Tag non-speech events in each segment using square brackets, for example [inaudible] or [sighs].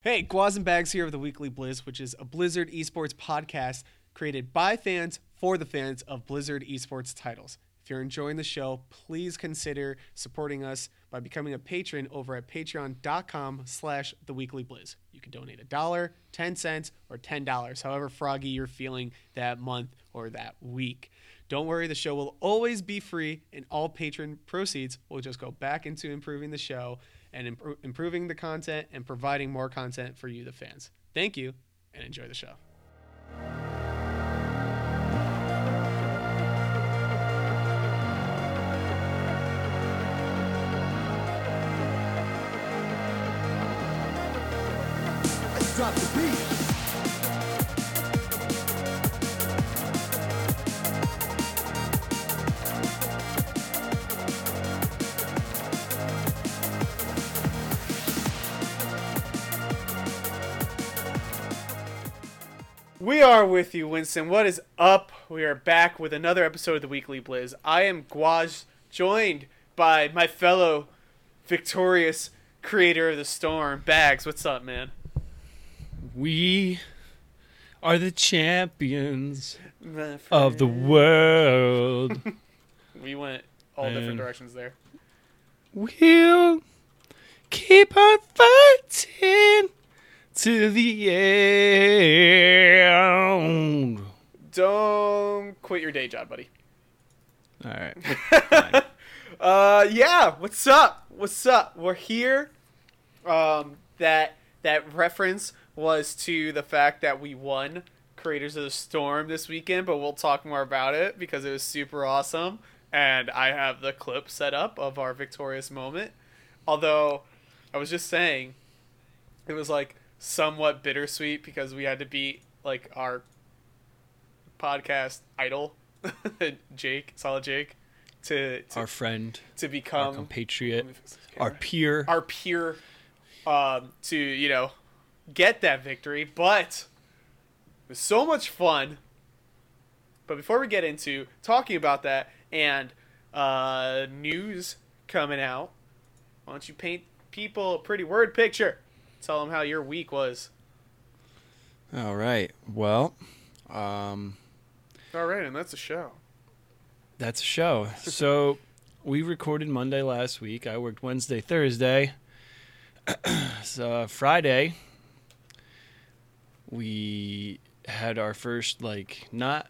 Hey, Guaz and Bags here with the Weekly Blizz, which is a Blizzard esports podcast created by fans for the fans of Blizzard esports titles. If you're enjoying the show, please consider supporting us by becoming a patron over at patreon.com slash the weekly blizz. You can donate a dollar, 10 cents, or $10, however froggy you're feeling that month or that week. Don't worry, the show will always be free, and all patron proceeds will just go back into improving the show and impro- improving the content and providing more content for you, the fans. Thank you, and enjoy the show. Are with you, Winston. What is up? We are back with another episode of the Weekly Blizz. I am Guaj, joined by my fellow victorious creator of the storm, Bags. What's up, man? We are the champions of the world. [laughs] We went all different directions there. we'll keep on fighting to the end. Don't quit your day job, buddy. All right. [laughs] Uh, yeah. What's up? What's up? We're here. Um, that that reference was to the fact that we won Creators of the Storm this weekend, but we'll talk more about it because it was super awesome. And I have the clip set up of our victorious moment. Although, I was just saying, it was like somewhat bittersweet because we had to beat like our podcast idol, [laughs] Jake, Solid Jake, to to, Our friend, to our become compatriot, our peer. our peer um, to you know get that victory but it was so much fun. But before we get into talking about that and uh, news coming out why don't you paint people a pretty word picture tell them how your week was All right. Well, um, all right and that's a show That's a show. So [laughs] we recorded Monday last week. I worked Wednesday, Thursday. [clears throat] so Friday, we had our first like not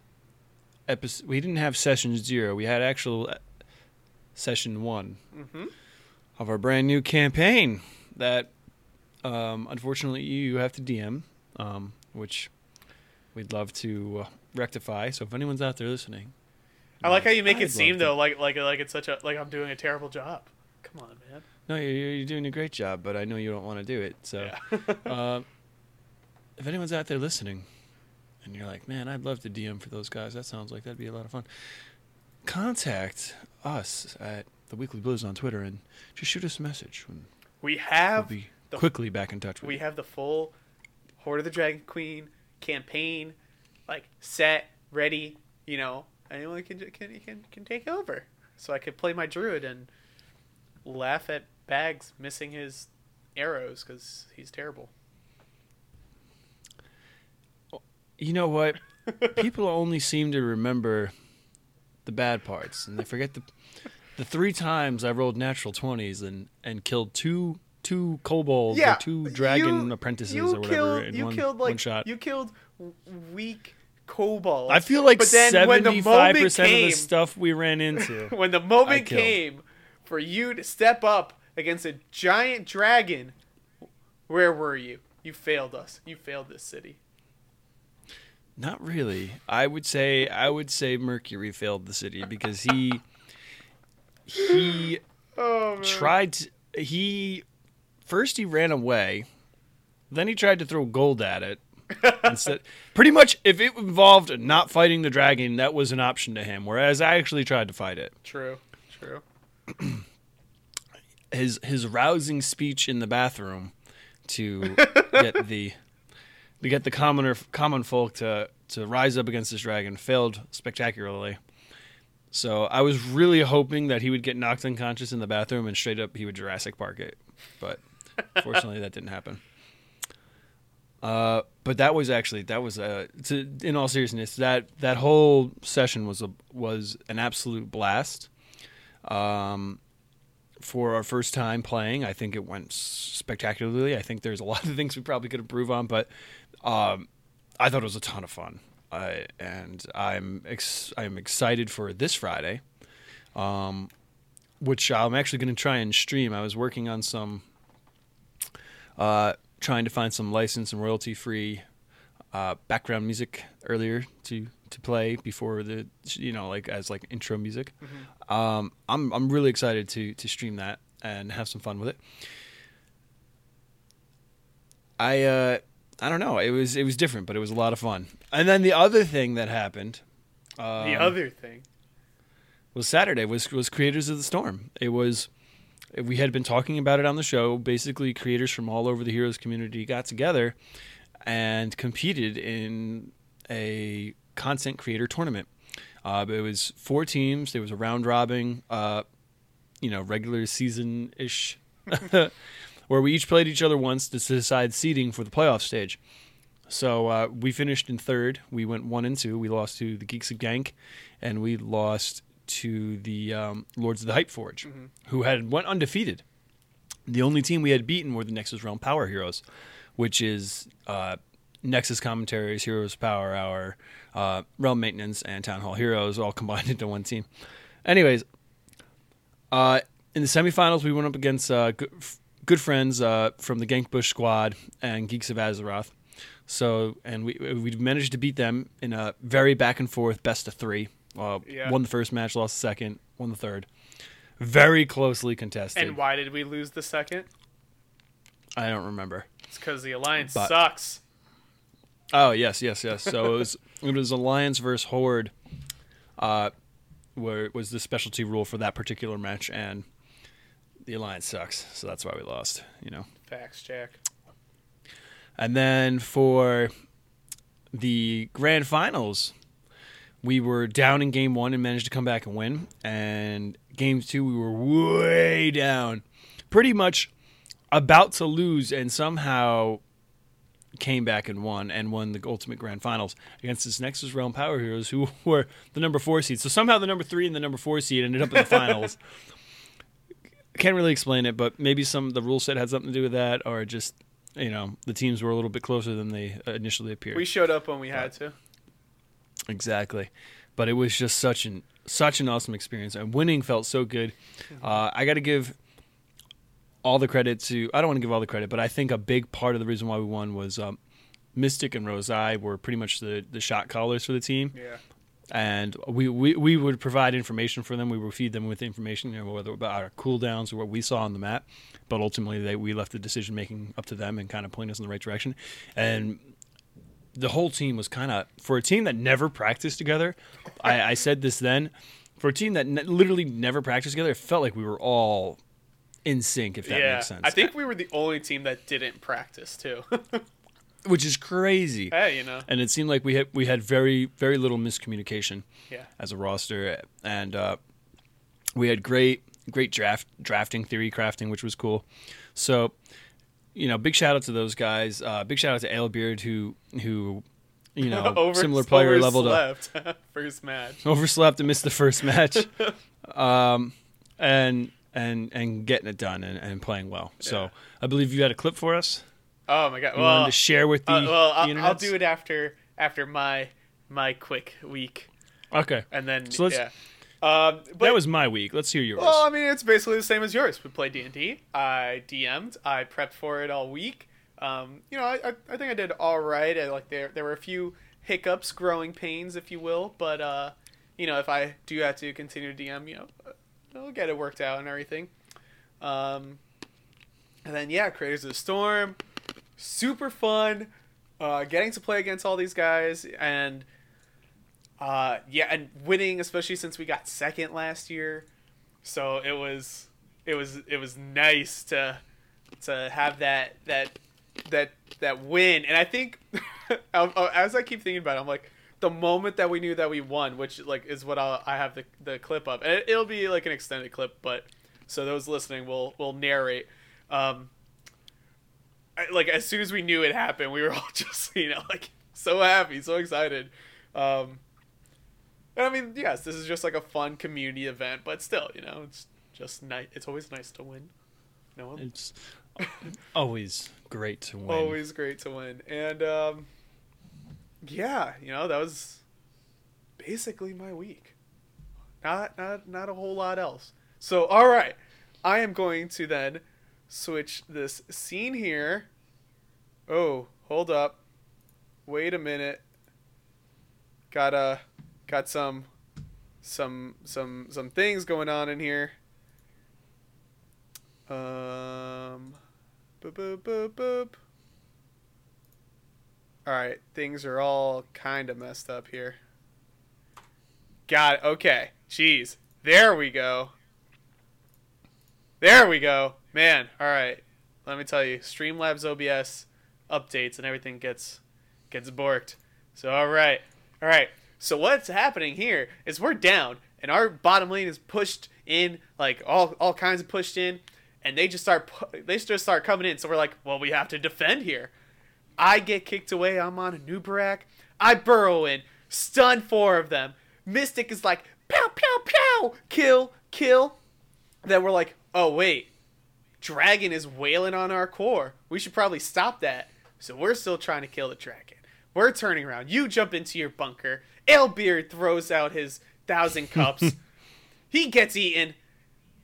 episode. We didn't have session zero. We had actual uh, session one mm-hmm. of our brand new campaign that um, unfortunately you have to DM, um, which we'd love to uh, rectify. So if anyone's out there listening. i like how you make I'd it seem though like like like it's such a like i'm doing a terrible job come on man No, you're, you're doing a great job, but I know you don't want to do it. So, yeah. [laughs] uh, if anyone's out there listening, and you're like, "Man, I'd love to DM for those guys. That sounds like that'd be a lot of fun." Contact us at the Weekly Blizz on Twitter and just shoot us a message. We we'll have be the- quickly back in touch with we you. have the full Hoard of the Dragon Queen campaign, like set, ready. You know, anyone can can can can take over. So I could play my druid and laugh at Bags missing his arrows because he's terrible. You know what? [laughs] People only seem to remember the bad parts, and they forget the the three times I rolled natural twenties and and killed two two kobolds or two dragon you- apprentices you or whatever killed, in you one, killed like one shot. you killed weak kobolds. I feel like but then when the seventy five percent of the stuff we ran into. [laughs] when the moment came for you to step up against a giant dragon, where were you? You failed us. You failed this city. Not really. I would say I would say Mercury failed the city because he he [laughs] Oh tried to, he first he ran away, then he tried to throw gold at it. [laughs] Instead, pretty much, if it involved not fighting the dragon, that was an option to him. Whereas I actually tried to fight it. True. True. [clears throat] His his rousing speech in the bathroom to [laughs] get the to get the commoner common folk to to rise up against this dragon failed spectacularly. So I was really hoping that he would get knocked unconscious in the bathroom and straight up he would Jurassic Park it, but fortunately that didn't happen. Uh, but that was actually that was uh, to, in all seriousness that that whole session was a was an absolute blast. Um, for our first time playing, I think it went spectacularly. I think there's a [laughs] lot of things we probably could improve on, but um, I thought it was a ton of fun. I, and I'm ex- I'm excited for this Friday, um, which I'm actually going to try and stream. I was working on some, uh, trying to find some license and royalty free uh, background music earlier to to play before the you know like as like intro music. Um, I'm I'm really excited to to stream that and have some fun with it. I uh I don't know. It was it was different, but it was a lot of fun. And then the other thing that happened um, the other thing. was Saturday was was Creators of the Storm. It was we had been talking about it on the show. Basically, creators from all over the Heroes community got together and competed in a content creator tournament. Uh, it was four teams. There was a round robin, uh, you know, regular season ish, [laughs] where we each played each other once to decide seeding for the playoff stage. So uh, we finished in third. We went one and two. We lost to the Geeks of Gank, and we lost to the um, Lords of the Hype Forge, who had went undefeated. The only team we had beaten were the Nexus Realm Power Heroes, which is uh, Nexus Commentaries, Heroes Power Hour, uh, Realm Maintenance, and Town Hall Heroes all [laughs] combined into one team. Anyways, uh, in the semifinals, we went up against uh, good, good friends uh, from the Gankbush squad and Geeks of Azeroth. So, and we we managed to beat them in a very back and forth best of three. Uh, Yeah. Won the first match, lost the second, won the third. Very closely contested. And why did we lose the second? I don't remember. It's because the alliance But- sucks. Oh yes, yes, yes. So it was [laughs] it was Alliance versus Horde, uh, where it was the specialty rule for that particular match, and the Alliance sucks, so that's why we lost. You know. Facts, Jack. And then for the grand finals, we were down in game one and managed to come back and win. And game two, we were way down, pretty much about to lose, and somehow came back and won and won the ultimate grand finals against this Nexus Realm Power Heroes, who [laughs] were the number four seed. So somehow the number three and the number four seed ended up in the [laughs] finals. Can't really explain it, but maybe some the rule set had something to do with that, or just you know the teams were a little bit closer than they initially appeared. We showed up when we had to. Exactly, but it was just such an such an awesome experience, and winning felt so good. Uh, I got to give all the credit to. I don't want to give all the credit, but I think a big part of the reason why we won was um, Mystic and Rosai were pretty much the the shot callers for the team, Yeah. and we, we we would provide information for them. We would feed them with information, you know, whether about our cooldowns or what we saw on the map. But ultimately, they we left the decision making up to them and kind of pointing us in the right direction. And the whole team was kind of for a team that never practiced together. I, I said this then. For a team that ne- literally never practiced together, it felt like we were all in sync. If that yeah. makes sense, I think we were the only team that didn't practice too. [laughs] which is crazy. hey, you know. And it seemed like we had we had very very little miscommunication. Yeah. as a roster, and uh, we had great great draft drafting theory crafting, which was cool. So, you know, big shout out to those guys. Uh, big shout out to Alebeard who who you know [laughs] Over, similar player level to overslept [laughs] first match. overslept and missed the first match, [laughs] um, and and and getting it done and, and playing well. So I believe you had a clip for us. Oh my god. You Well, wanted to share with the, uh, well, I'll, I'll do it after after my my quick week, Okay, and then So let's- yeah. Um, but that was my week. Let's hear yours. Well, I mean, it's basically the same as yours. We played D and D. I DM'd. I prepped for it all week. Um, you know, I, I, I think I did all right. I, like there there were a few hiccups, growing pains, if you will. But uh, you know, if I do have to continue to DM, you know, uh, I'll get it worked out and everything. Um, and then yeah, Creators of the Storm, super fun. Uh, getting to play against all these guys and uh, yeah, and winning, especially since we got second last year. So it was, it was, it was nice to, to have that that that that win. And I think, [laughs] as I keep thinking about it, I'm like, the moment that we knew that we won, which like is what I'll, I have the the clip of, and it, it'll be like an extended clip, but so those listening will will narrate. Um, I- like as soon as we knew it happened, we were [laughs] all just you know like so happy, so excited. Um, and I mean, yes, this is just like a fun community event, but still, you know, it's just nice. It's always nice to win. No, one. It's always great to win. always great to win, and um, yeah, you know that was basically my week. Not not not a whole lot else. So all right, I am going to then switch this scene here. Oh, hold up. Wait a minute. Got a got some some some some things going on in here. Um boop boop boop boop. All right, things are all kind of messed up here. Got it. Okay. Jeez. There we go. There we go. Man, all right. Let me tell you, Streamlabs OBS updates and everything gets gets borked. So all right. All right. So what's happening here is we're down and our bottom lane is pushed in like all all kinds of pushed in and they just start they just start coming in. So we're like, "Well, we have to defend here." I get kicked away. I'm on Anub'arak. I burrow in, stun four of them. Mystic is like, pow, pow, pow, kill, kill. Then we're like, oh, wait. Dragon is wailing on our core. We should probably stop that. So we're still trying to kill the dragon. We're turning around. You jump into your bunker. Alebeard throws out his thousand [laughs] cups. he gets eaten.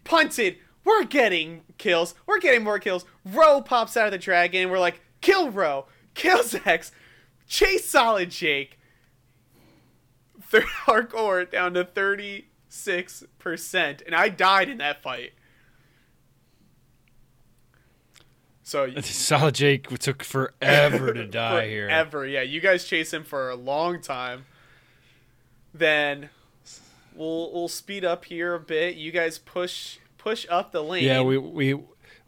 Punted. We're getting kills. We're getting more kills. Ro pops out of the dragon. We're like, kill Ro. Kill Zex. Chase Solid Jake. Third hardcore [laughs] down to 36%. And I died in that fight. So [laughs] Solid Jake took forever to die here. Forever, yeah. You guys chase him for a long time. Then we'll we'll speed up here a bit. You guys push push up the lane. Yeah, we we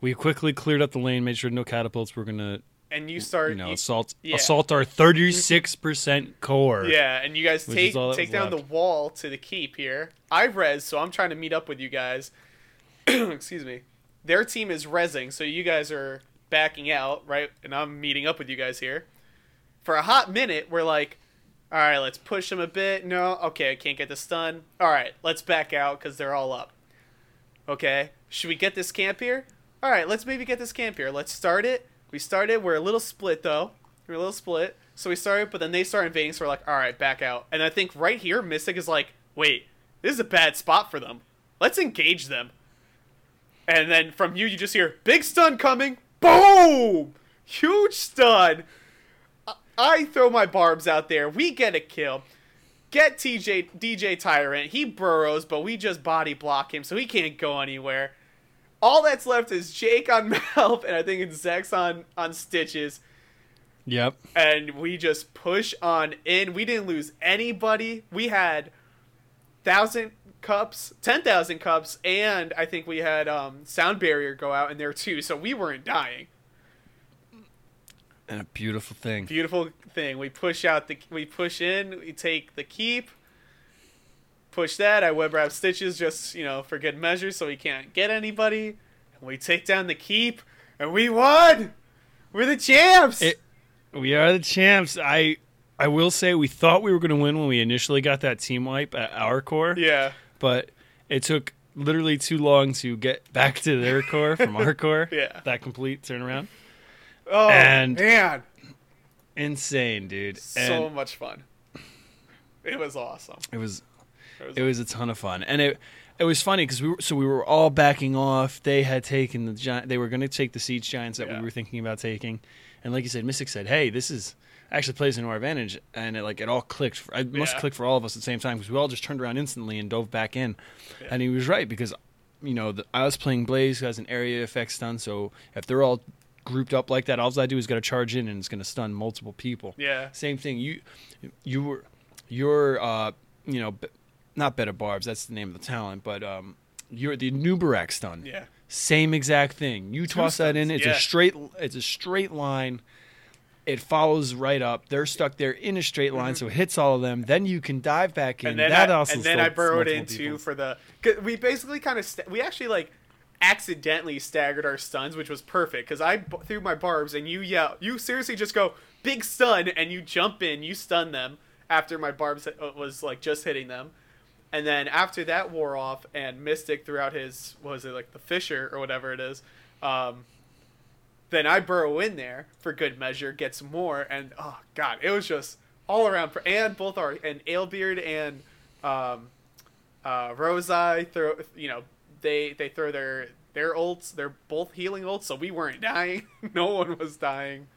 we quickly cleared up the lane, made sure no catapults were gonna and you start you know you- assault yeah. assault our thirty six percent core. Yeah, and you guys take is all that take down left. the wall to the keep here. I res, so I'm trying to meet up with you guys. [clears throat] Excuse me. Their team is resing, so you guys are backing out, right? And I'm meeting up with you guys here. For a hot minute, we're like, all right, let's push them a bit. No, okay, I can't get the stun. All right, let's back out because they're all up. Okay, should we get this camp here? All right, let's maybe get this camp here. Let's start it. We started. We're a little split though. We're a little split. So we started, but then they start invading. So we're like, all right, back out. And I think right here, Mystic is like, wait, this is a bad spot for them. Let's engage them. And then from you, you just hear big stun coming. Boom! Huge stun. I- throw my barbs out there. We get a kill. Get TJ DJ Tyrant. He burrows, but we just body block him, so he can't go anywhere. All that's left is Jake on [laughs] Malf, and I think it's Zex on on Stitches, Yep. and we just push on in. We didn't lose anybody. We had thousand cups, ten thousand cups, and I think we had um, sound barrier go out in there too, so we weren't dying. And a beautiful thing. beautiful thing. We push out the we push in, we take the keep. Push that, I web wrap stitches just, you know, for good measure so we can't get anybody. And we take down the keep and we won! We're the champs! It- We are the champs. I I will say we thought we were going to win when we initially got that team wipe at our core, yeah. but it took literally too long to get back to their core from our [laughs] core. Yeah. That complete turnaround. Oh And- man. Insane, dude. So And much fun. It was awesome. it was It was, it was a ton of fun. And it it was funny because we were so we were all backing off. They had taken the giant. They were going to take the siege giants that Yeah. we were thinking about taking. And like you said, Mystic said, "Hey, this is actually plays into our advantage." And it like it all clicked. For, it must Yeah. click for all of us at the same time because we all just turned around instantly and dove back in. And he was right because you know the, I was playing Blaze who has an area effect stun. So if they're all grouped up like that, all I do is got to charge in and it's going to stun multiple people. Yeah. Same thing. You you were you're uh you know not better barbs. That's the name of the talent, but um you're the Anub'arak stun. Yeah. Same exact thing. You toss that in. It's yeah. a straight. It's a straight line. It follows right up. They're stuck there in a straight line, so it hits all of them. Then you can dive back in. Mm-hmm. and then that I, also and then I burrowed into people. for the. we basically kind of st- we actually like accidentally staggered our stuns, which was perfect because I b- threw my barbs and you yell, you seriously just go big stun and you jump in, you stun them after my barbs uh, was like just hitting them. And then after that wore off and Mystic threw out his, was it, like the Fisher or whatever it is, um, then I burrow in there for good measure, gets more, and oh god, it was just all around. For, and both our and Alebeard and um, uh, throw, you know, they they throw their their ults. They're both healing ults, so we weren't dying. [laughs] no one was dying.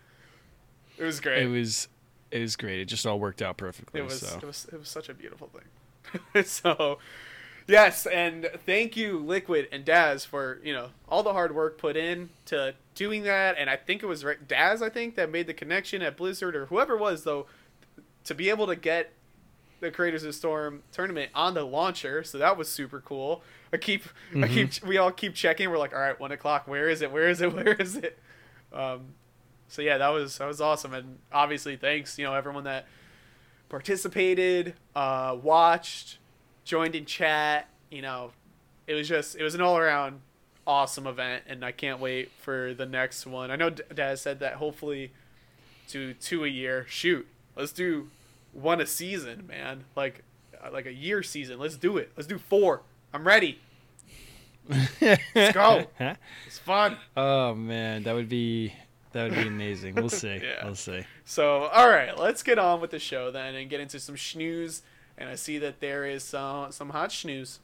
It was great. It was it was great. It just all worked out perfectly. It was so. it was it was such a beautiful thing. [laughs] so yes, and thank you Liquid and Daz for, you know, all the hard work put in to doing that and I think it was Daz I think that made the connection at Blizzard or whoever it was though to be able to get the Creators of Storm tournament on the launcher, so that was super cool. I keep I keep we all keep checking. We're like, all right, one o'clock. Where is it? Where is it? [laughs] Where is it? Um, so yeah, that was that was awesome, and obviously thanks you know everyone that participated, uh, watched, joined in chat. You know, it was just it was an all around awesome event, and I can't wait for the next one. I know Dad said that hopefully to two a year. Shoot, let's do one a season, man. Like uh, like a year season. Let's do it. Let's do four. I'm ready. Let's go. [laughs] It's fun. oh man, that would be that would be amazing. We'll see. [laughs] Yeah. We'll see. So, all right, let's get on with the show then and get into some schnews. And I see that there is some some hot schnews.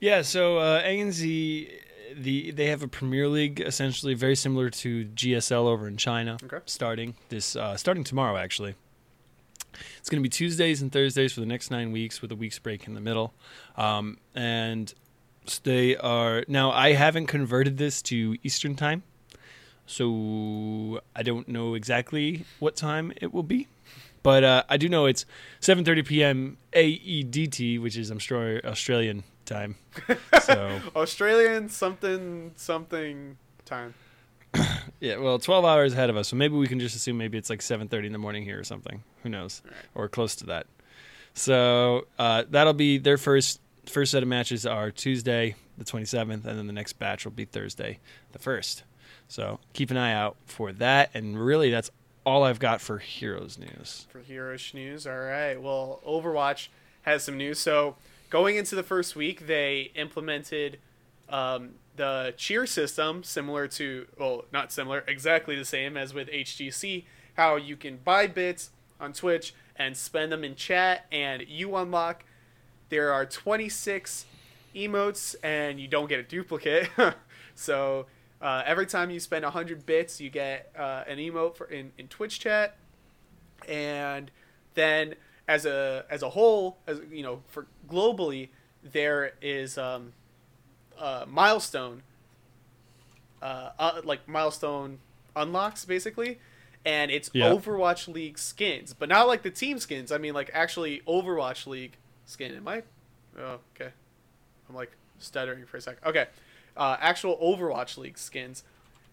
Yeah, so uh, ANZ, the they have a Premier League essentially very similar to GSL over in China. Okay. Starting this, uh, starting tomorrow actually. It's going to be Tuesdays and Thursdays for the next nine weeks with a week's break in the middle, um, and they are now. I haven't converted this to Eastern time, so I don't know exactly what time it will be. But uh, I do know it's 7:30 p.m. AEDT, which is I'm sure Australian time. [laughs] So Australian something something time. [clears throat] yeah, well, 12 hours ahead of us. So maybe we can just assume maybe it's like 7:30 in the morning here or something. Who knows? Or close to that. So uh, that'll be their first first set of matches are Tuesday the 27th, and then the next batch will be Thursday the first. So keep an eye out for that. And really, that's all I've got for Heroes news. for Heroes News. All right. Well, Overwatch has some news. So going into the first week, they implemented um, the cheer system, similar to well, not similar, exactly the same as with HGC. How you can buy bits on Twitch and spend them in chat, and you unlock. There are 26 emotes, and you don't get a duplicate. [laughs] so uh, every time you spend 100 bits, you get uh, an emote for in, in Twitch chat and then as a as a whole as you know for globally there is um uh milestone uh, uh like milestone unlocks basically and it's Yeah. overwatch league skins but not like the team skins i mean like actually overwatch league skin. Am i oh okay. I'm like stuttering for a sec. Okay uh actual overwatch league skins.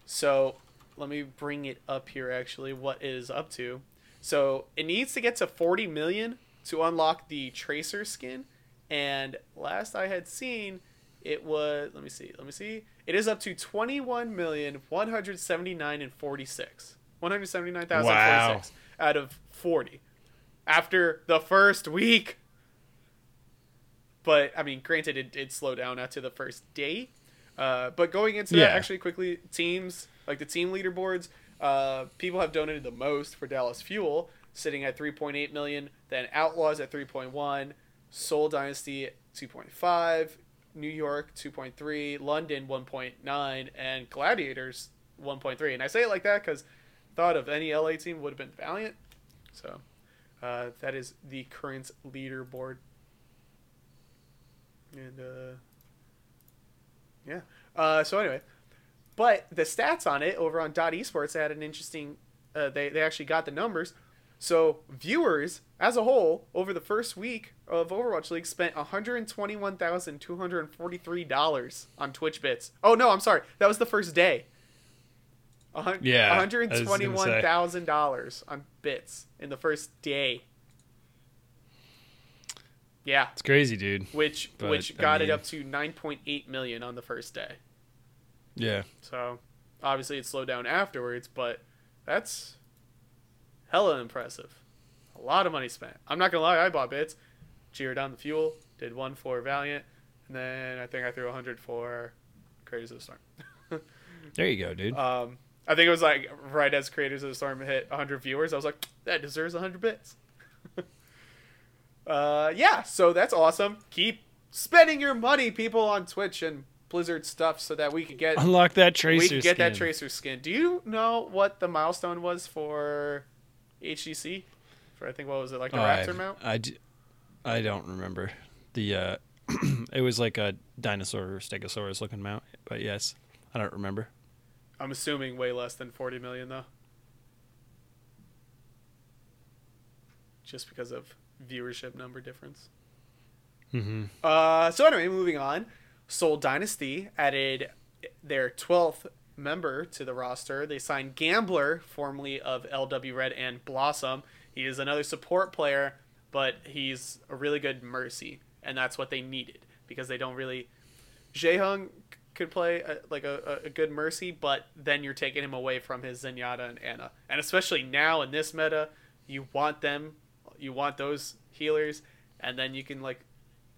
So let me bring it up here actually what it is up to. So it needs to get to 40 million to unlock the tracer skin and last i had seen it was let me see let me see it is up to 21 million 179 and 46 179,046 Wow. out of 40 after the first week but I mean, granted, it did slow down after the first day. Uh, but going into Yeah. that, actually, quickly, teams like the team leaderboards, uh, people have donated the most for Dallas Fuel, sitting at 3.8 million. Then Outlaws at 3.1, Seoul Dynasty 2.5, New York 2.3, London 1.9, and Gladiators 1.3. And I say it like that because thought of any LA team would have been Valiant. So uh, that is the current leaderboard. And uh, yeah. Uh, so anyway, but the stats on it over on Dot Esports had an interesting. Uh, they they actually got the numbers. So viewers as a whole over the first week of Overwatch League spent one hundred twenty-one thousand two hundred forty-three dollars on Twitch bits. Oh no, I'm sorry, that was the first day. Hun- Yeah, I one was gonna hundred say. twenty-one thousand dollars on bits in the first day. Yeah, It's crazy, dude. which But, which I got it up to 9.8 million on the first day. Yeah. So obviously it slowed down afterwards, but that's hella impressive. A lot of money spent. I'm not gonna lie, I bought bits, cheered on the fuel, did one for Valiant, and then I think I threw 100 for Creators of the Storm. [laughs] There you go, dude. Um, I think it was like right as Creators of the Storm hit 100 viewers, I was like, that deserves 100 bits. [laughs] uh, yeah, so that's awesome. Keep spending your money, people on Twitch and Blizzard stuff, so that we could get Unlock that tracer. we could get that skin. tracer skin. Do you know what the milestone was for HGC? For I think what was it like the Oh, I, Raptor mount? I, d- I don't remember the. uh [clears throat] It was like a dinosaur or stegosaurus looking mount, but yes, I don't remember. I'm assuming way less than 40 million though. Just because of viewership number difference. Mm-hmm. Uh, so anyway, moving on. Seoul Dynasty added their 12th member to the roster. They signed Gambler, formerly of LW Red and Blossom. He is another support player, but he's a really good Mercy, and that's what they needed because they don't really. Jaehung could play a, like a, a good Mercy, but then you're taking him away from his Zenyatta and Ana, and especially now in this meta, you want them, you want those healers, and then you can like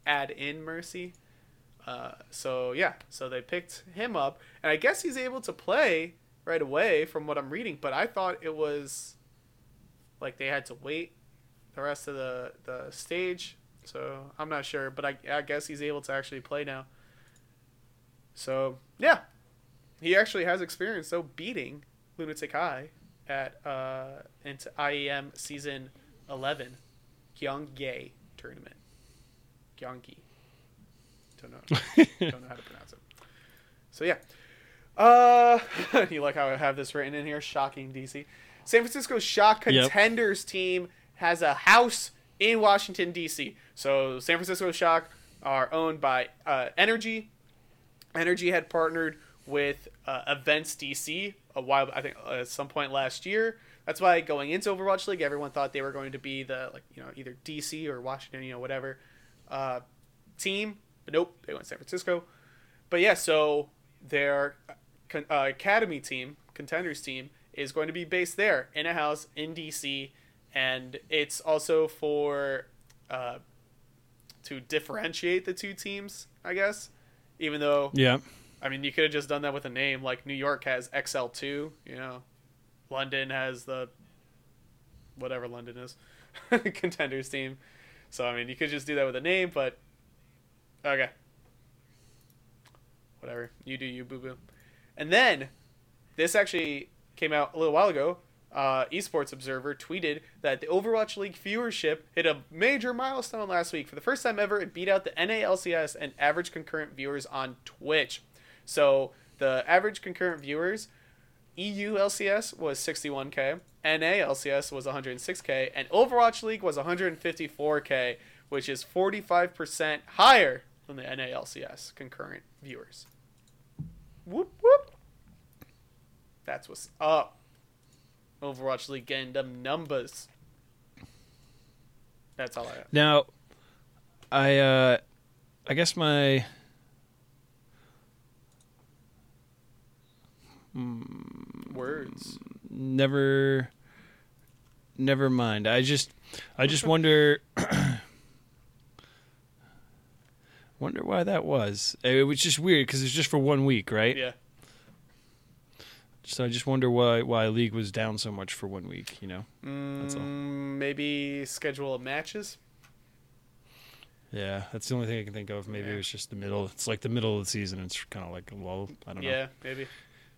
add in Mercy. Uh, so yeah, so they picked him up, and I guess he's able to play right away from what I'm reading. But I thought it was like they had to wait the rest of the the stage. So I'm not sure, but I, I guess he's able to actually play now. So yeah, he actually has experience though beating Lunatic-Hai at uh into IEM season 11 Gyeonggi tournament. Gyeonggi. Don't know. [laughs] don't know how to pronounce it. So yeah. Uh, [laughs] you like how I have this written in here? Shocking, DC. San Francisco Shock Yep. Contenders team has a house in Washington D.C. So San Francisco Shock are owned by uh, NRG. NRG had partnered with uh, Events DC a while, I think, uh, at some point last year. That's why going into Overwatch League, everyone thought they were going to be the like you know either DC or Washington, you know whatever uh, team. But nope, they went San Francisco. But yeah, so their con- uh, academy team, contenders team, is going to be based there in a house in DC, and it's also for uh, to differentiate the two teams, I guess. Even though Yeah. I mean, you could have just done that with a name. Like New York has XL2, you know, London has the whatever London is, [laughs] contenders team. So I mean, you could just do that with a name, but okay, whatever. You do you, boo boo. And then this actually came out a little while ago. Uh, Esports Observer tweeted that the Overwatch League viewership hit a major milestone last week. For the first time ever, it beat out the NALCS and average concurrent viewers on Twitch. So the average concurrent viewers, EU LCS was 61k, NA LCS was 106k, and Overwatch League was 154k, which is 45% higher than the NA LCS concurrent viewers. Whoop whoop. That's what's up. Overwatch League getting them numbers. That's all I have. Now, I uh, I guess my Words. never never mind. I just I just [laughs] wonder [clears throat] wonder why that was. It was just weird because it's just for one week, right? Yeah. So I just wonder why why league was down so much for one week. You know? Mm, all. Maybe schedule of matches. Yeah, that's the only thing I can think of. Maybe Yeah. it was just the middle. It's like the middle of the season. It's kind of like a lull. I don't know. Yeah, maybe.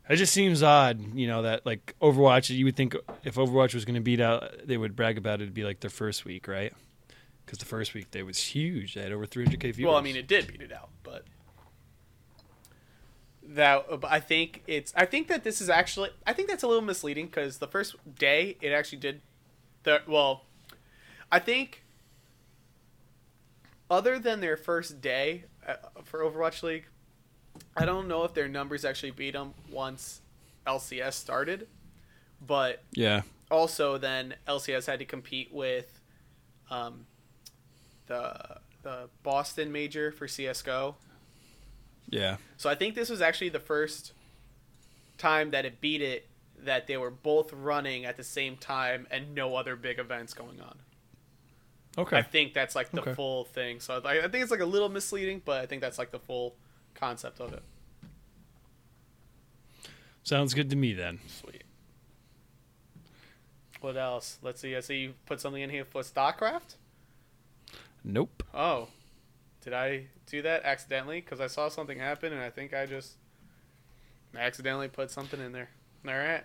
It just seems odd, you know, that like Overwatch. You would think if Overwatch was going to beat out, they would brag about it. It'd be like their first week, right? Because the first week they was huge. They had over 300k viewers. Well, I mean, it did beat it out, but that. I think it's. I think that this is actually. I think that's a little misleading because the first day it actually did. The well, I think. Other than their first day uh, for Overwatch League, I don't know if their numbers actually beat them once LCS started, but yeah, also then LCS had to compete with um, the the Boston major for CS:GO. Yeah. So I think this was actually the first time that it beat it that they were both running at the same time and no other big events going on. Okay. I think that's like the Okay. full thing. So I, I think it's like a little misleading, but I think that's like the full concept of it. Sounds good to me then. Sweet. What else? Let's see. I see you put something in here for StarCraft. Nope. Oh, did I do that accidentally? Because I saw something happen, and I think I just accidentally put something in there. All right.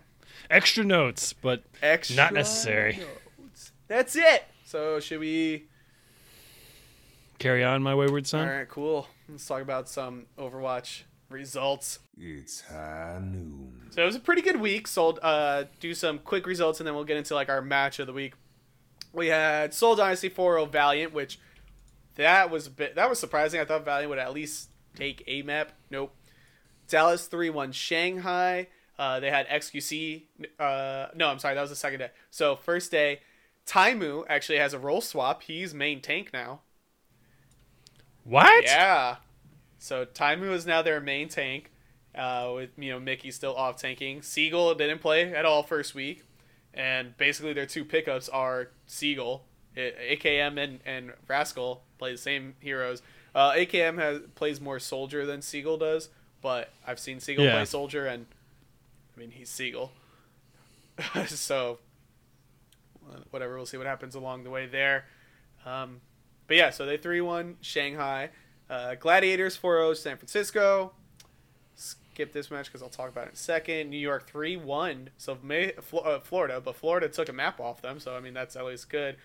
Extra notes, but Extra Not necessary. notes. That's it. So should we? carry on, my wayward son. All right, cool. Let's talk about some Overwatch results. It's high noon. So it was a pretty good week. So uh, do some quick results, and then we'll get into like our match of the week. We had Seoul Dynasty 4-0 Valiant, which that was a bit that was surprising. I thought Valiant would at least take a map. Nope. Dallas 3-1 Shanghai. Uh, they had XQC. Uh, no, I'm sorry, that was the second day. So first day, Taimu actually has a role swap. He's main tank now. What? Yeah. So Taimu is now their main tank, uh, with you know Mickey still off tanking. Seagull didn't play at all first week, and basically their two pickups are Seagull, AKM and and Rascal play the same heroes. Uh, AKM has plays more soldier than Seagull does, but I've seen Seagull Yeah. play soldier, and I mean he's Seagull. [laughs] so whatever, we'll see what happens along the way there. Um, but yeah, so they 3 1 Shanghai. Uh, Gladiators 4 0 San Francisco. Skip this match because I'll talk about it in a second. New York 3 1. So May, uh, Florida, but Florida took a map off them. So, I mean, that's at least good.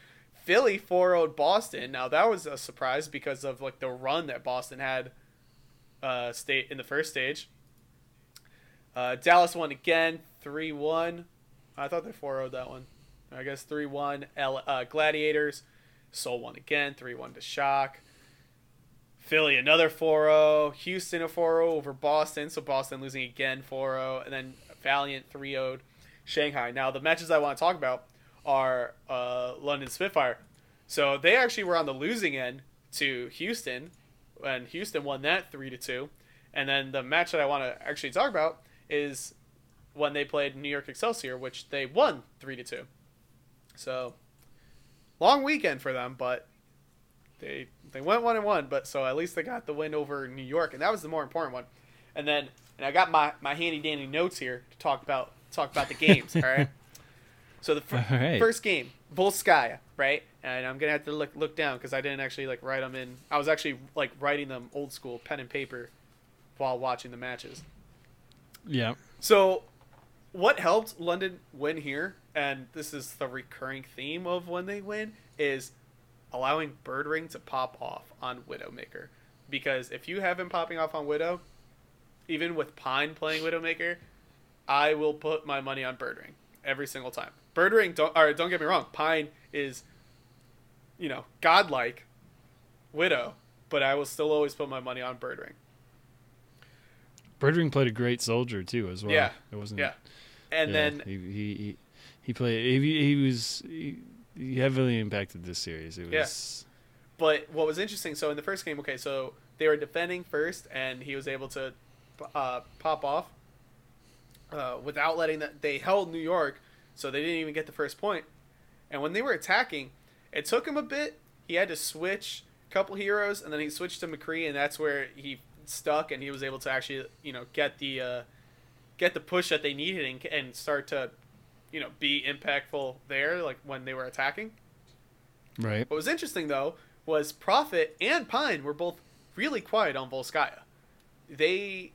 Philly 4 0 Boston. Now, that was a surprise because of like the run that Boston had uh, state in the first stage. Uh, Dallas won again 3 1. I thought they 4 0 that one. I guess 3 1. L- Uh, Gladiators. Seoul won again, 3 1 to Shock. Philly another 4 0. Houston a 4 0 over Boston. So Boston losing again 4 0. And then Valiant 3 0 Shanghai. Now, the matches I want to talk about are uh, London Spitfire. So they actually were on the losing end to Houston. And Houston won that 3 to 2. And then the match that I want to actually talk about is when they played New York Excelsior, which they won 3 to 2. So long weekend for them, but they they went one and one. But so at least they got the win over New York, and that was the more important one. And then and I got my my handy dandy notes here to talk about talk about the games. [laughs] all right. So the fir- right. first game, Volskaya, right? And I'm gonna have to look look down because I didn't actually like write them in. I was actually like writing them old school pen and paper while watching the matches. Yeah. So, what helped London win here, and this is the recurring theme of when they win, is allowing Birdring to pop off on Widowmaker. Because if you have him popping off on Widow, even with Pine playing Widowmaker, I will put my money on Birdring every single time. Birdring, don't or don't get me wrong, Pine is, you know, godlike Widow, but I will still always put my money on Birdring. Birdring played a great soldier too, as well. Yeah, It wasn't. Yeah, and yeah, then he he he, played. He, he was he, he heavily impacted this series. It Yeah. was. But what was interesting, so in the first game, okay, so they were defending first, and he was able to uh, pop off uh, without letting that. They held New York, so they didn't even get the first point. And when they were attacking, it took him a bit. He had to switch a couple heroes, and then he switched to McCree, and that's where he stuck, and he was able to actually, you know, get the uh, get the push that they needed and, and start to, you know, be impactful there, like when they were attacking. Right. What was interesting though was Profit and Pine were both really quiet on Volskaya. They,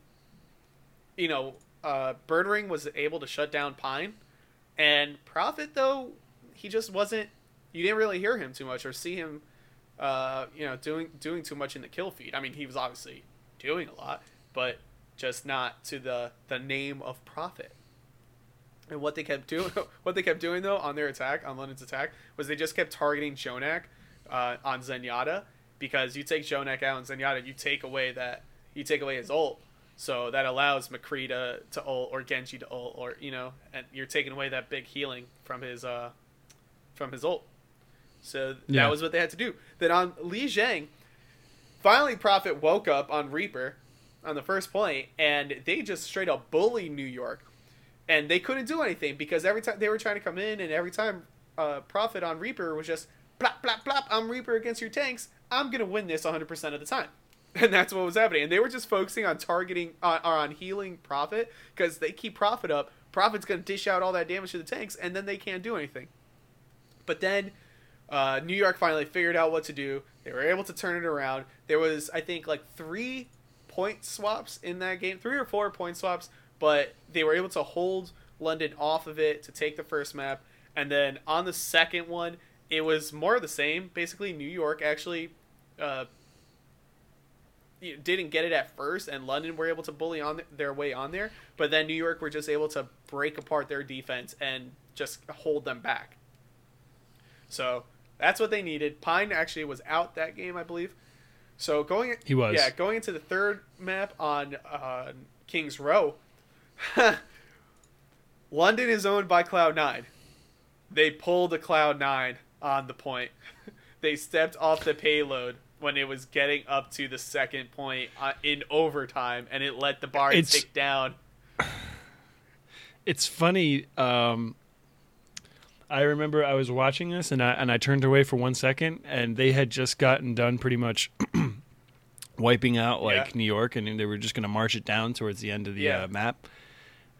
you know, uh, was able to shut down Pine, and Profit though he just wasn't. You didn't really hear him too much or see him, uh, you know, doing doing too much in the kill feed. I mean, he was obviously doing a lot, but just not to the the name of Profit. And what they kept doing, [laughs] what they kept doing though on their attack, on London's attack, was they just kept targeting Jonak uh, on Zenyatta because you take Jonak out and Zenyatta, you take away that you take away his ult, so that allows McCree to, to ult or Genji to ult or you know, and you're taking away that big healing from his uh from his ult. So Yeah. that was what they had to do. Then on Lijiang, finally, Profit woke up on Reaper on the first point, and they just straight up bully New York, and they couldn't do anything because every time they were trying to come in, and every time uh, Profit on Reaper was just plop plop plop. I'm Reaper against your tanks. I'm gonna win this 100 percent of the time. [laughs] And that's what was happening. And they were just focusing on targeting or on healing Profit because they keep Profit up. Profit's gonna dish out all that damage to the tanks, and then they can't do anything. But then uh, New York finally figured out what to do. They were able to turn it around. There was, I think, like three point swaps in that game, three or four point swaps, but they were able to hold London off of it to take the first map. And then on the second one, it was more of the same. Basically, New York actually uh, didn't get it at first, and London were able to bully on their way on there. But then New York were just able to break apart their defense and just hold them back. So that's what they needed. Pine actually was out that game, I believe. So going, He was. yeah, going into the third map on uh, Kings Row. [laughs] London is owned by Cloud Nine. They pulled a Cloud Nine on the point. [laughs] they stepped off the payload when it was getting up to the second point uh, in overtime, and it let the bar It's- tick down. It's funny. Um, I remember I was watching this and I and I turned away for one second, and they had just gotten done pretty much [clears throat] wiping out like Yeah. New York, and they were just going to march it down towards the end of the Yeah. uh, map.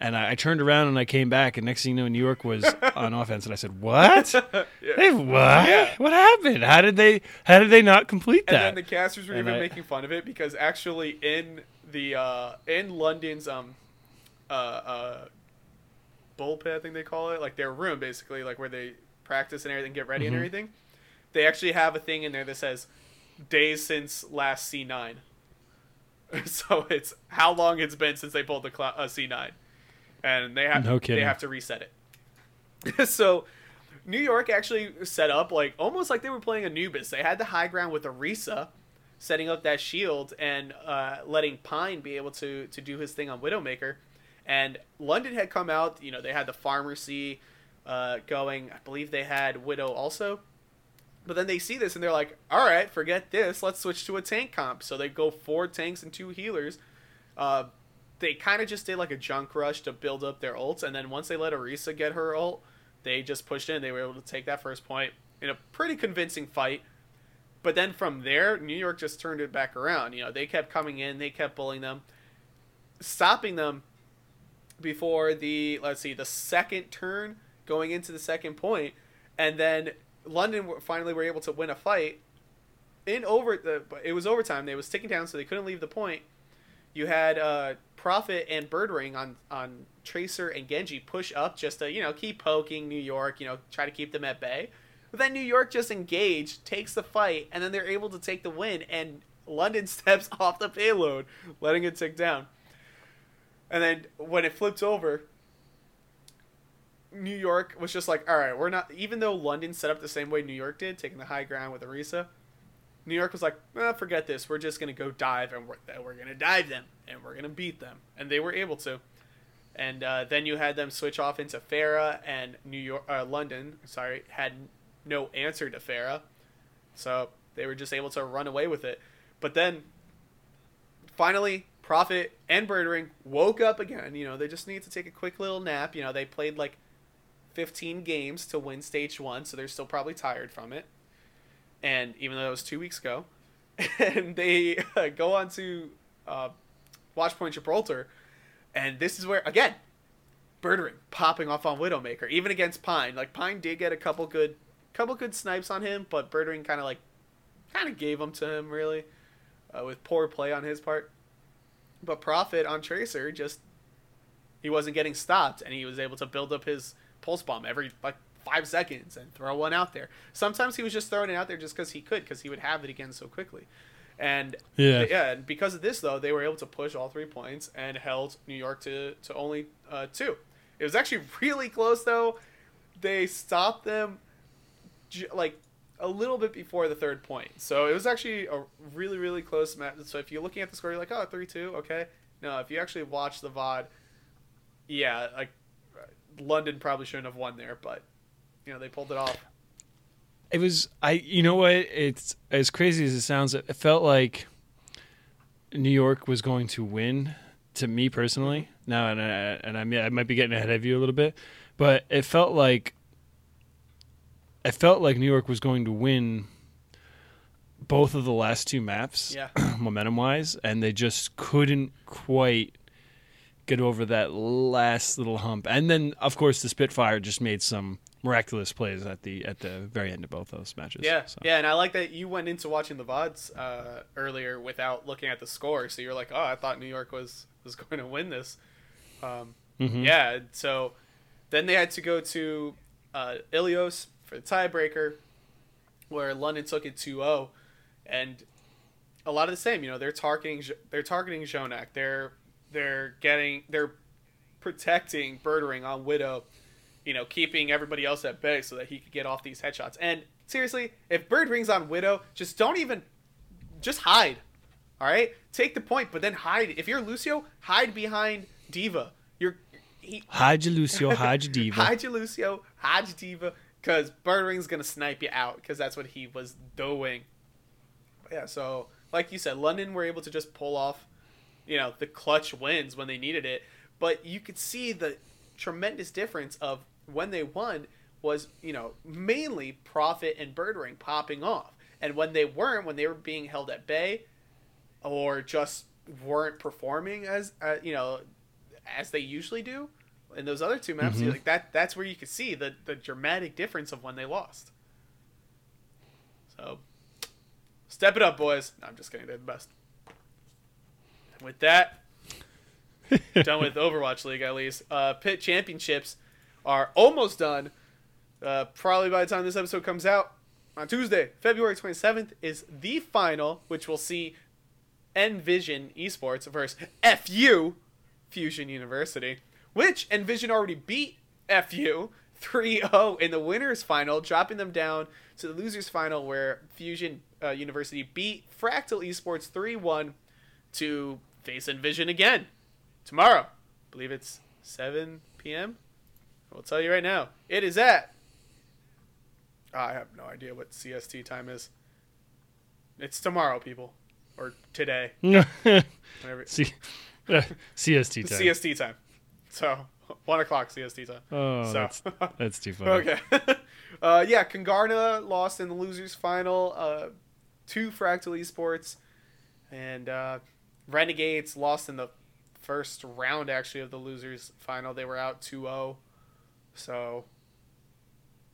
And I, I turned around and I came back, and next thing you know, New York was [laughs] on offense, and I said, "What? [laughs] They what? Yeah. What happened? How did they? How did they not complete that?" And then the casters were And even I- making fun of it because actually in the uh, in London's um uh uh bullpen I think they call it like their room basically like where they practice and everything get ready and Mhm. everything they actually have a thing in there that says days since last C9 [laughs] so it's how long it's been since they pulled the cl- uh, C9 and they have No they have to reset it [laughs] so New York actually set up like almost like they were playing Anubis. They had the high ground with Orisa, setting up that shield and uh, letting Pine be able to to do his thing on Widowmaker. And London had come out. You know they had the Pharmercy uh, going. I believe they had Widow also. But then they see this and they're like, "All right, forget this. Let's switch to a tank comp." So they go four tanks and two healers. Uh, they kind of just did like a junk rush to build up their ults, and then once they let Orisa get her ult, they just pushed in. They were able to take that first point in a pretty convincing fight. But then from there, New York just turned it back around. You know, they kept coming in, they kept bullying them, stopping them before the let's see the second turn going into the second point, and then London finally were able to win a fight in over the. It was overtime. They was ticking down, so they couldn't leave the point. You had uh, Profit and Birdring on on Tracer and Genji push up just to you know keep poking New York, you know try to keep them at bay. But then New York just engaged, takes the fight, and then they're able to take the win. And London [laughs] steps off the payload, letting it tick down. And then when it flips over, New York was just like, all right, we're not. Even though London set up the same way New York did, taking the high ground with Orisa, New York was like, eh, forget this. We're just gonna go dive, and we're, we're gonna dive them, and we're gonna beat them, and they were able to. And uh, then you had them switch off into Pharah, and New York, uh, London, sorry, had no answer to Pharah, so they were just able to run away with it. But then, finally, Profit and Birdring woke up again. You know, they just need to take a quick little nap. You know, they played like 15 games to win stage one, so they're still probably tired from it. And even though it was two weeks ago, [laughs] and they uh, go on to uh, Watchpoint Gibraltar, and this is where again, Birdring popping off on Widowmaker, even against Pine. Like Pine did get a couple good, couple good snipes on him, but Birdring kind of like, kind of gave them to him really, uh, with poor play on his part. But Profit on Tracer just he wasn't getting stopped, and he was able to build up his pulse bomb every like five seconds and throw one out there. Sometimes he was just throwing it out there just because he could, because he would have it again so quickly. And Yeah. yeah, and because of this though, they were able to push all three points and held New York to to only uh, two. It was actually [laughs] really close though. They stopped them j- like a little bit before the third point. So it was actually a really really close match. So if you're looking at the score, you're like, oh, three two, okay. No, if you actually watch the VOD, yeah, like London probably shouldn't have won there, but you know they pulled it off. It was I. You know what? It's as crazy as it sounds. It felt like New York was going to win. To me personally, now and I, and I, may- I might be getting ahead of you a little bit, but it felt like it felt like New York was going to win both of the last two maps, Yeah. [clears throat] momentum wise, and they just couldn't quite get over that last little hump. And then, of course, the Spitfire just made some miraculous plays at the at the very end of both those matches. Yeah, So- yeah, and I like that you went into watching the vods uh, earlier without looking at the score. So you're like, oh, I thought New York was was [laughs] going to win this. Um, Mhm. Yeah, so then they had to go to uh, Ilios for the tiebreaker, where London took it 2-0, and a lot of the same. You know, they're targeting they're targeting JJoNak. They're they're getting they're protecting Birdring on Widow. You know, keeping everybody else at bay so that he could get off these headshots. And seriously, if Birdring's on Widow, just don't even just hide. All right, take the point, but then hide. If you're Lucio, hide behind D.Va. You're he, Hide your Lucio, [laughs] hide your D.Va. hide your Lucio, hide your D.Va, because Birdring's gonna snipe you out because that's what he was doing. Yeah, so like you said, London were able to just pull off, you know, the clutch wins when they needed it. But you could see the tremendous difference of when they won was, you know, mainly Profit and Birdring popping off. And when they weren't, when they were being held at bay or just weren't performing as, uh, you know, as they usually do in those other two maps, Mhm. like that that's where you could see the, the dramatic difference of when they lost. So step it up, boys. No, I'm just kidding, they're the best. And with that, [laughs] done with Overwatch League at least. Uh, Pit Championships are almost done. Uh, probably by the time this episode comes out on Tuesday, February 27th, is the final, which we'll see Envision Esports versus FU Fusion University, which Envision already beat FU 3-0 in the winners final, dropping them down to the losers final where Fusion uh, University beat Fractal Esports 3-1 to face Envision again tomorrow. I believe it's 7 p.m. I'll tell you right now. It is at I have no idea what CST time is. It's tomorrow, people. Or today. [laughs] Whenever C- uh, CST time. CST time. So [laughs] one o'clock CST time. oh, so that's, [laughs] that's too funny. okay. uh, yeah, Kungarna lost in the losers final uh, to Fractal Esports, and uh, Renegades lost in the first round actually of the losers final. They were out 2-0. So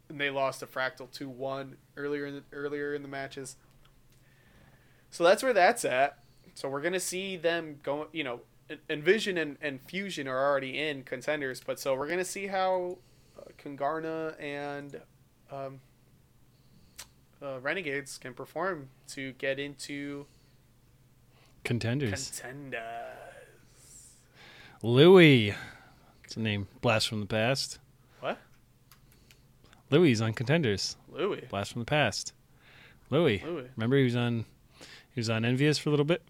and they lost to Fractal 2-1 earlier in the, earlier in the matches. So that's where that's at. So we're gonna see them going. You know, Envision and, and Fusion are already in contenders, but so we're gonna see how uh, Kungarna and um, uh, Renegades can perform to get into Contenders. contenders. Louis. It's a name. Blast from the past. Louis on Contenders. Louis. Blast from the past. Louis. Louis. Remember he was on he was on EnVyUs for a little bit?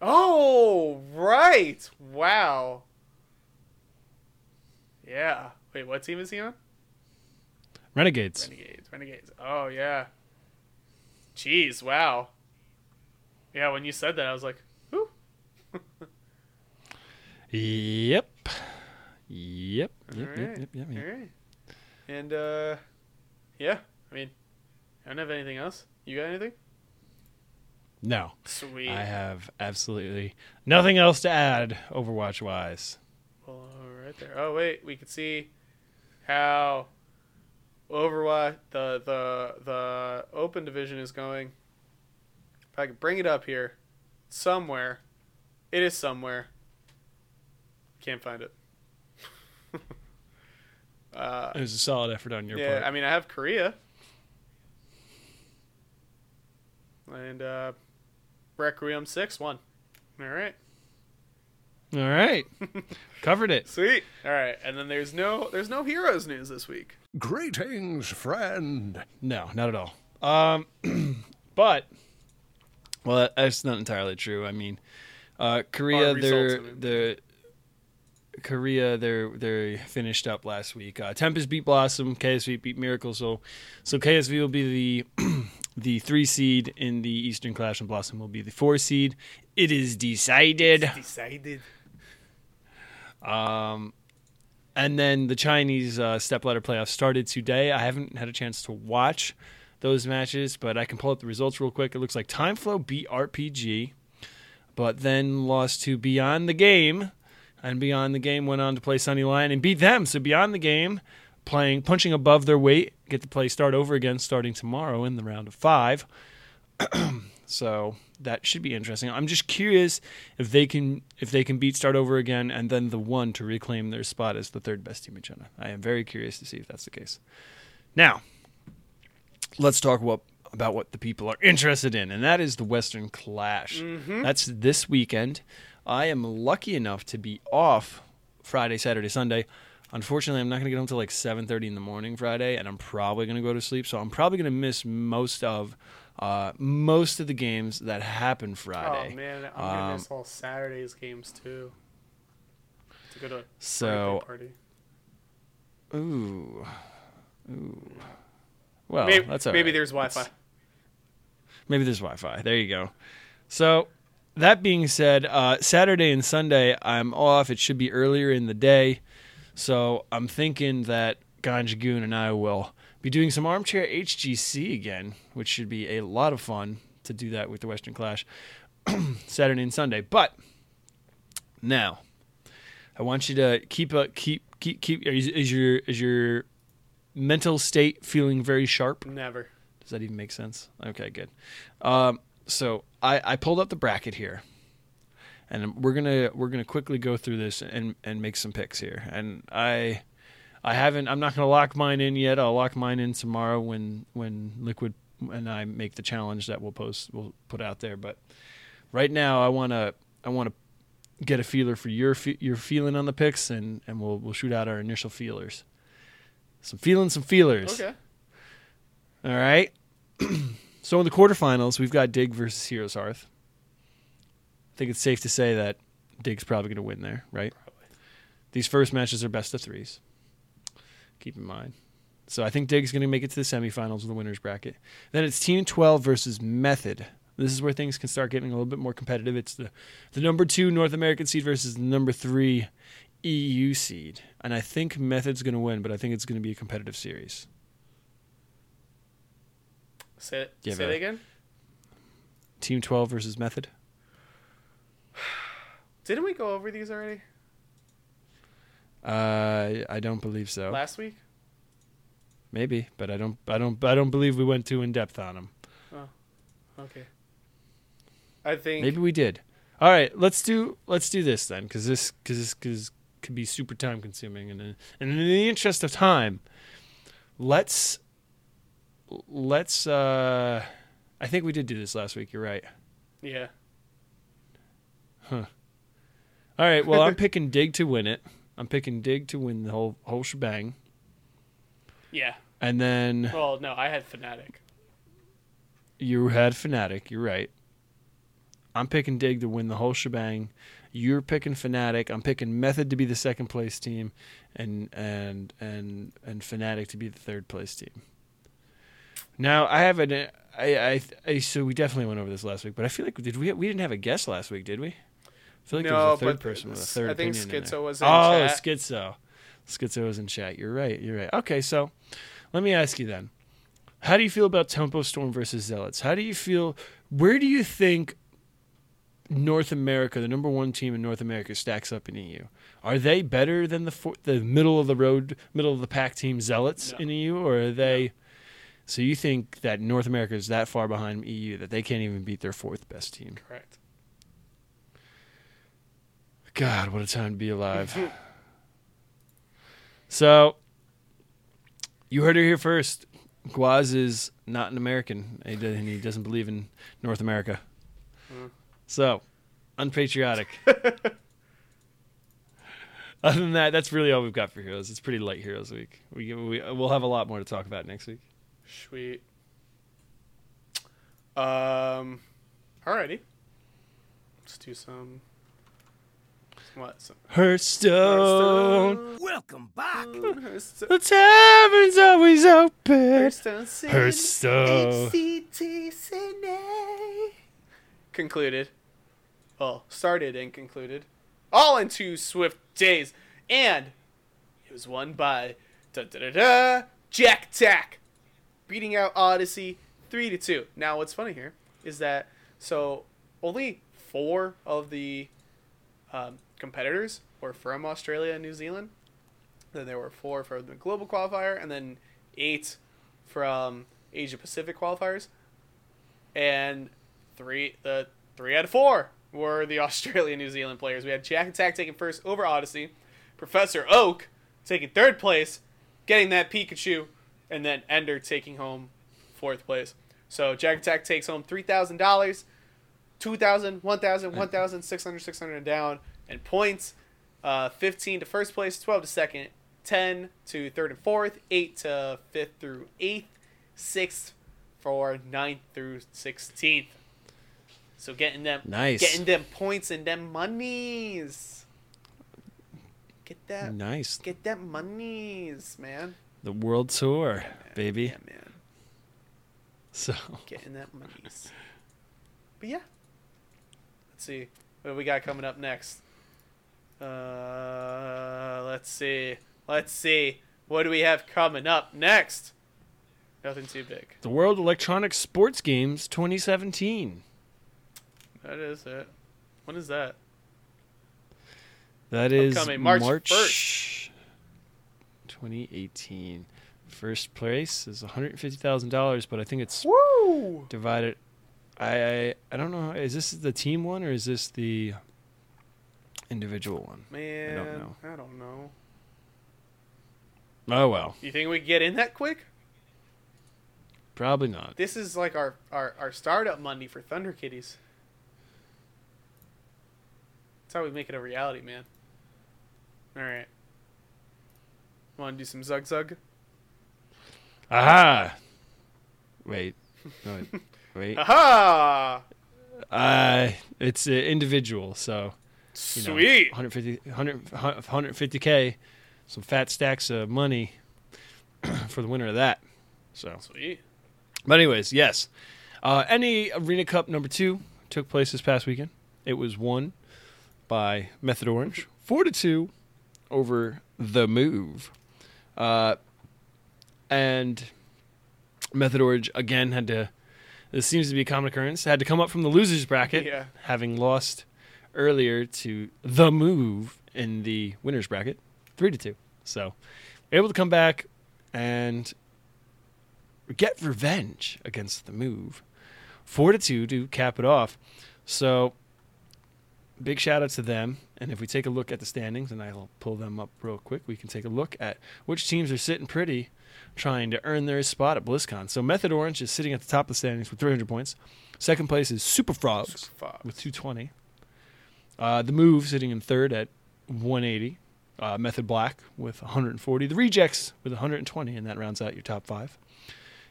Oh, right. Wow. Yeah. Wait, what team is he on? Renegades. Renegades. Renegades. Oh, yeah. Jeez, wow. Yeah, when you said that, I was like, who? Yep. [laughs] Yep. Yep. Yep. Yep. Yep. yep. All right. And, uh, yeah, I mean, I don't have anything else. You got anything? No. Sweet. I have absolutely nothing else to add Overwatch wise. Well, right there. Oh wait, we can see how Overwatch the the the open division is going. If I could bring it up here, somewhere, it is somewhere. Can't find it. It was a solid effort on your yeah, part. I mean I have Korea and uh, Requiem six one. All right. All right. [laughs] Covered it. Sweet. All right, and then there's no there's no heroes news this week. Greetings, friend. No, not at all. Um, [clears throat] but well, that's not entirely true. I mean, uh, Korea, Our they're results, I mean. the Korea, they're they finished up last week. Uh, Tempest beat Blossom, KSV beat Miracle. So, so KSV will be the [clears throat] The three seed in the Eastern Clash and Blossom will be the four seed. It is decided. Decided. Um, and then the Chinese uh, stepladder playoffs started today. I haven't had a chance to watch those matches, but I can pull up the results real quick. It looks like Time Flow beat RPG, but then lost to Beyond the Game, and Beyond the Game went on to play Sunny Lion and beat them. So Beyond the Game, playing punching above their weight, get to play start over again starting tomorrow in the round of five. [clears throat] so that should be interesting. I'm just curious if they can if they can beat start over again and then the one to reclaim their spot as the third best team in China. I am very curious to see if that's the case. Now, let's talk what about what the people are interested in, and that is the Western Clash. Mm-hmm. That's this weekend. I am lucky enough to be off Friday, Saturday, Sunday. Unfortunately, I'm not going to get home till like 7:30 in the morning Friday, and I'm probably going to go to sleep. So I'm probably going to miss most of uh, most of the games that happen Friday. Oh man, I'm gonna Um, miss all Saturday's games too. To go to So, party. ooh, ooh. Well, maybe, that's all maybe right. there's Wi-Fi. Maybe there's Wi-Fi. There you go. So that being said, uh, Saturday and Sunday I'm off. It should be earlier in the day, so I'm thinking that Ganjagoon and I will be doing some armchair HGC again, which should be a lot of fun to do that with the Western Clash [clears throat] Saturday and Sunday. But now, I want you to keep a keep keep keep. Is, is your is your mental state feeling very sharp? Never. Does that even make sense? Okay, good. Um, so I, I pulled up the bracket here, and we're gonna we're gonna quickly go through this and and make some picks here. And I I haven't I'm not gonna lock mine in yet. I'll lock mine in tomorrow when when Liquid and I make the challenge that we'll post we'll put out there. But right now I wanna I wanna get a feeler for your your feeling on the picks and and we'll we'll shoot out our initial feelers. Some feeling, some feelers. Okay. All right. [clears throat] so in the quarterfinals, we've got Dig versus Heroes Hearth. I think it's safe to say that Dig's probably going to win there, right? Probably. These first matches are best of threes. Keep in mind. So I think Dig's going to make it to the semifinals of the winners bracket. Then it's Team 12 versus Method. This is where things can start getting a little bit more competitive. It's the the number two North American seed versus the number three EU seed, and I think Method's going to win, but I think it's going to be a competitive series. Say it. Give say it again. Team 12 versus Method. [sighs] Didn't we go over these already Uh, I don't believe so. last week? Maybe, but I don't. I don't. I don't believe we went too in depth on them. Okay. I think. Maybe we did. All right, let's do. Let's do this then, because this, because this, cause could be super time consuming, and and in the interest of time, let's let's. uh I think we did do this last week. You're right. Yeah. Huh. All right. Well, I'm [laughs] picking Dig to win it. I'm picking Dig to win the whole whole shebang, Yeah. and then. Well, no, I had Fnatic. You had Fnatic. You're right. I'm picking Dig to win the whole shebang. You're picking Fnatic. I'm picking Method to be the second place team, and and and and Fnatic to be the third place team. Now I have an uh, I, I I so we definitely went over this last week, but I feel like did we we didn't have a guest last week, did we? I feel like there was a third person with a third I think opinion in Schizo was in chat. oh, chat. Schizo. Schizo was in chat. You're right. You're right. Okay, so let me ask you then. How do you feel about Tempo Storm versus Zealots? How do you feel? Where do you think North America, the number one team in North America, stacks up in EU? Are they better than the four, the middle of the road, middle of the pack team Zealots No. in EU, or are they? So you think that North America is that far behind EU that they can't even beat their fourth best team? Correct. God, what a time to be alive. [laughs] so, you heard it here first. Guaz is not an American, and he, does, and he doesn't believe in North America. Mm. So, unpatriotic. [laughs] Other than that, that's really all we've got for Heroes. It's pretty light Heroes week. We, we we'll have a lot more to talk about next week. Sweet. Um. Alrighty. Let's do some. some what? Some. Hearthstone. Hearthstone. Welcome back. Hearthstone. The tavern's always open. Hearthstone City. Hearthstone. HCT Sydney. Concluded. Well, started and concluded. All in two swift days. And it was won by da da da da Jack Attack. Beating out Odyssey three to two. Now what's funny here is that so only four of the um, competitors were from Australia and New Zealand. Then there were four from the global qualifier, and then eight from Asia Pacific qualifiers. And three the three out of four were the [laughs] Australia New Zealand players. We had Jack Attack taking first over Odyssey, Professor Oak taking third place, getting that Pikachu, and then Ender taking home fourth place. So Jack Attack takes home three thousand dollars, two thousand, one thousand, [laughs] one thousand, six hundred, six hundred down, and points. Uh, fifteen to first place, twelve to second, ten to third and fourth, eight to fifth through eighth, sixth for ninth through sixteenth. So getting them, Nice. getting them points and them monies. Get that, Nice. get that monies, man. The world tour, baby. Yeah, man. So [laughs] Getting that monies. But yeah. Let's see. What do we got coming up next? Uh, let's see. Let's see. What do we have coming up next? Nothing too big. the World Electronic Sports Games 2017. That is it. When is that? That is Upcoming March March 1st. 2018. First place is $150,000, but I think it's Woo! divided. I, I I don't know. Is this the team one or is this the individual one? Man, I don't know. I don't know. Oh well, You think we get in that quick? probably not. This is like our, our, our startup Monday for Thunder Kitties. That's how we make it a reality, man. Alright. Want to do some Zug Zug? Aha! Wait, no, wait, [laughs] wait. Aha! Uh, it's uh, individual, so you know, Sweet! 150, 100, 150k, some fat stacks of money [clears throat] for the winner of that. So, Sweet. but anyways, yes. Uh, any Arena Cup number two took place this past weekend. It was won by Method Orange, four to two over the Move, uh, and Method Orange again had to. This seems to be a common occurrence. Had to come up from the losers bracket, Yeah. having lost earlier to the Move in the winners bracket, three to two. So, able to come back and get revenge against the Move, four to two to cap it off. So, big shout out to them. And if we take a look at the standings, and I'll pull them up real quick, we can take a look at which teams are sitting pretty, trying to earn their spot at BlizzCon. So Method Orange is sitting at the top of the standings with 300 points. Second place is Super Frogs Fuck. with 220. Uh, the Move sitting in third at 180. Uh, Method Black with 140. The Rejects with 120, and that rounds out your top five.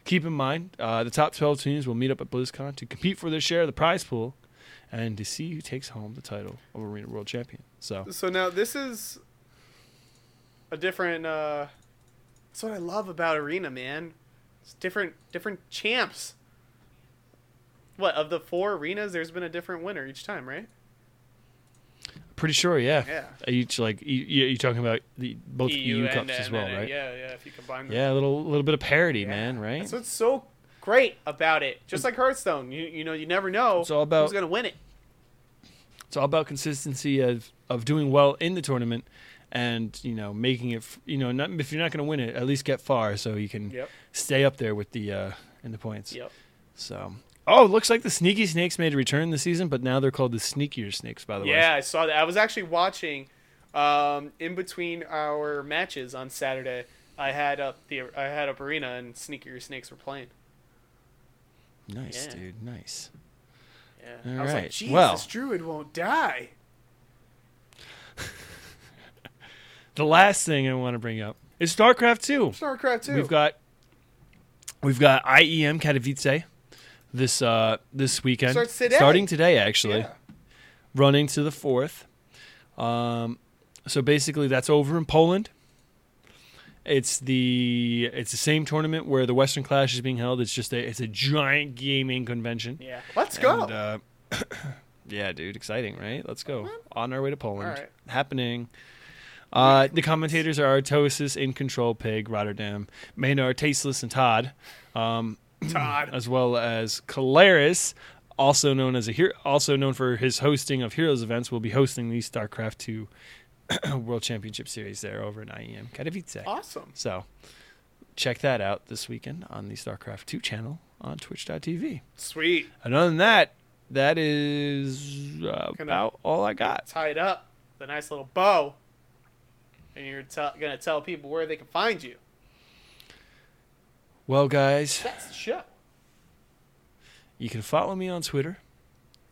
Keep in mind, uh, the top 12 teams will meet up at BlizzCon to compete for their share of the prize pool and to see who takes home the title of Arena World Champion. So, So now this is a different. uh That's what I love about Arena, man. It's different, different champs. What of the four arenas? There's been a different winner each time, right? pretty sure, yeah. Yeah. Each like you, you talking about the both EU EU, and- cups as well, and- right? Yeah, yeah. If you combine them. Yeah, a little little bit of parity, Yeah. man, right? So it's so great about it. Just like Hearthstone, you you know you never know It's all about- who's gonna win it. It's all about consistency of of doing well in the tournament, and you know making it. You know, not, if you're not going to win it, at least get far so you can Yep. stay up there with the uh, in the points. Yep. So, oh, looks like the sneaky snakes made a return this season, but now they're called the sneakier snakes. By the way, Yeah, I saw that. I was actually watching um, in between our matches on Saturday. I had up the I had up arena and Sneakier Snakes were playing. Nice, Yeah. dude, nice. Yeah. All I was like. Jesus, Well- Druid won't die. [laughs] The last thing I want to bring up is StarCraft Two. StarCraft 2. We've got we've got IEM Katowice this uh this weekend. Today. Starting today actually. Yeah. Running to the 4th. Um so basically that's over in Poland. It's the it's the same tournament where the Western Clash is being held. It's just a it's a giant gaming convention. Yeah. Let's go. And, uh, [coughs] yeah, dude, exciting, right? Let's go. On our way to Poland. All right. Happening. Uh, the commentators are Artosis, iNcontroL, Pig, Rotterdam, Maynarde, Tasteless, and Todd, um, [coughs] Todd. as well as Calaris, also known as a hero, also known for his hosting of Heroes events, will be hosting the StarCraft 2 [clears throat] World Championship Series there over in IEM Katowice. Awesome. So check that out this weekend on the StarCraft 2 channel on Twitch.tv. Sweet. And other than that, that is uh, about all I got. Tied up with a nice little bow. And you're te- going to tell people where they can find you. Well, guys, That's the show. you can follow me on Twitter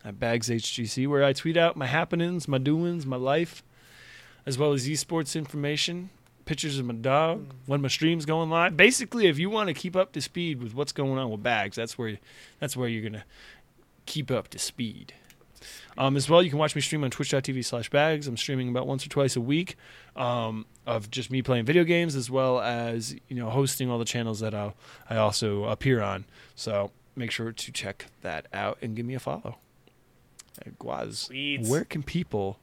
at BagsHGC, where I tweet out my happenings, my doings, my life, as well as esports information, pictures of my dog, when my stream's going live. Basically, if you want to keep up to speed with what's going on with Bags, that's where that's where you're gonna keep up to speed. Um, as well, you can watch me stream on twitch.tv slash bags. I'm streaming about once or twice a week um, of just me playing video games as well as, you know, hosting all the channels that I'll, I also appear on. So make sure to check that out and give me a follow. Guaz, Sweet. where can people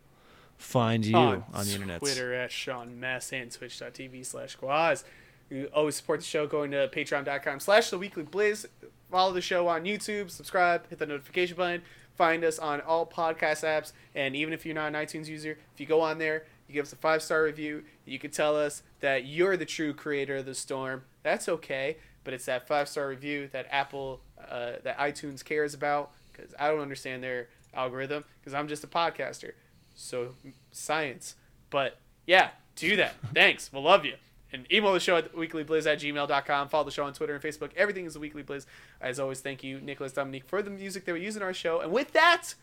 find you on, the internet? Twitter at Sean Mess and twitch.tv slash Guaz. You always support the show going to patreon.com slash the weekly blizz. Follow the show on YouTube, subscribe, hit the notification button. Find us on all podcast apps. And even if you're not an iTunes user, if you go on there, you give us a five star review, you can tell us that you're the true creator of the storm. That's okay. But it's that five star review that Apple, uh, that iTunes cares about because I don't understand their algorithm because I'm just a podcaster. So science. But yeah, do that. [laughs] Thanks. We'll love you. And email the show at weeklyblizz at gmail.com. Follow the show on Twitter and Facebook. Everything is the Weekly Blizz. As always, thank you, Nicolas Dominique, for the music that we use in our show. And with that,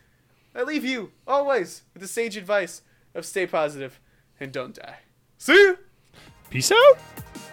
I leave you always with the sage advice of stay positive and don't die. See you. Peace out.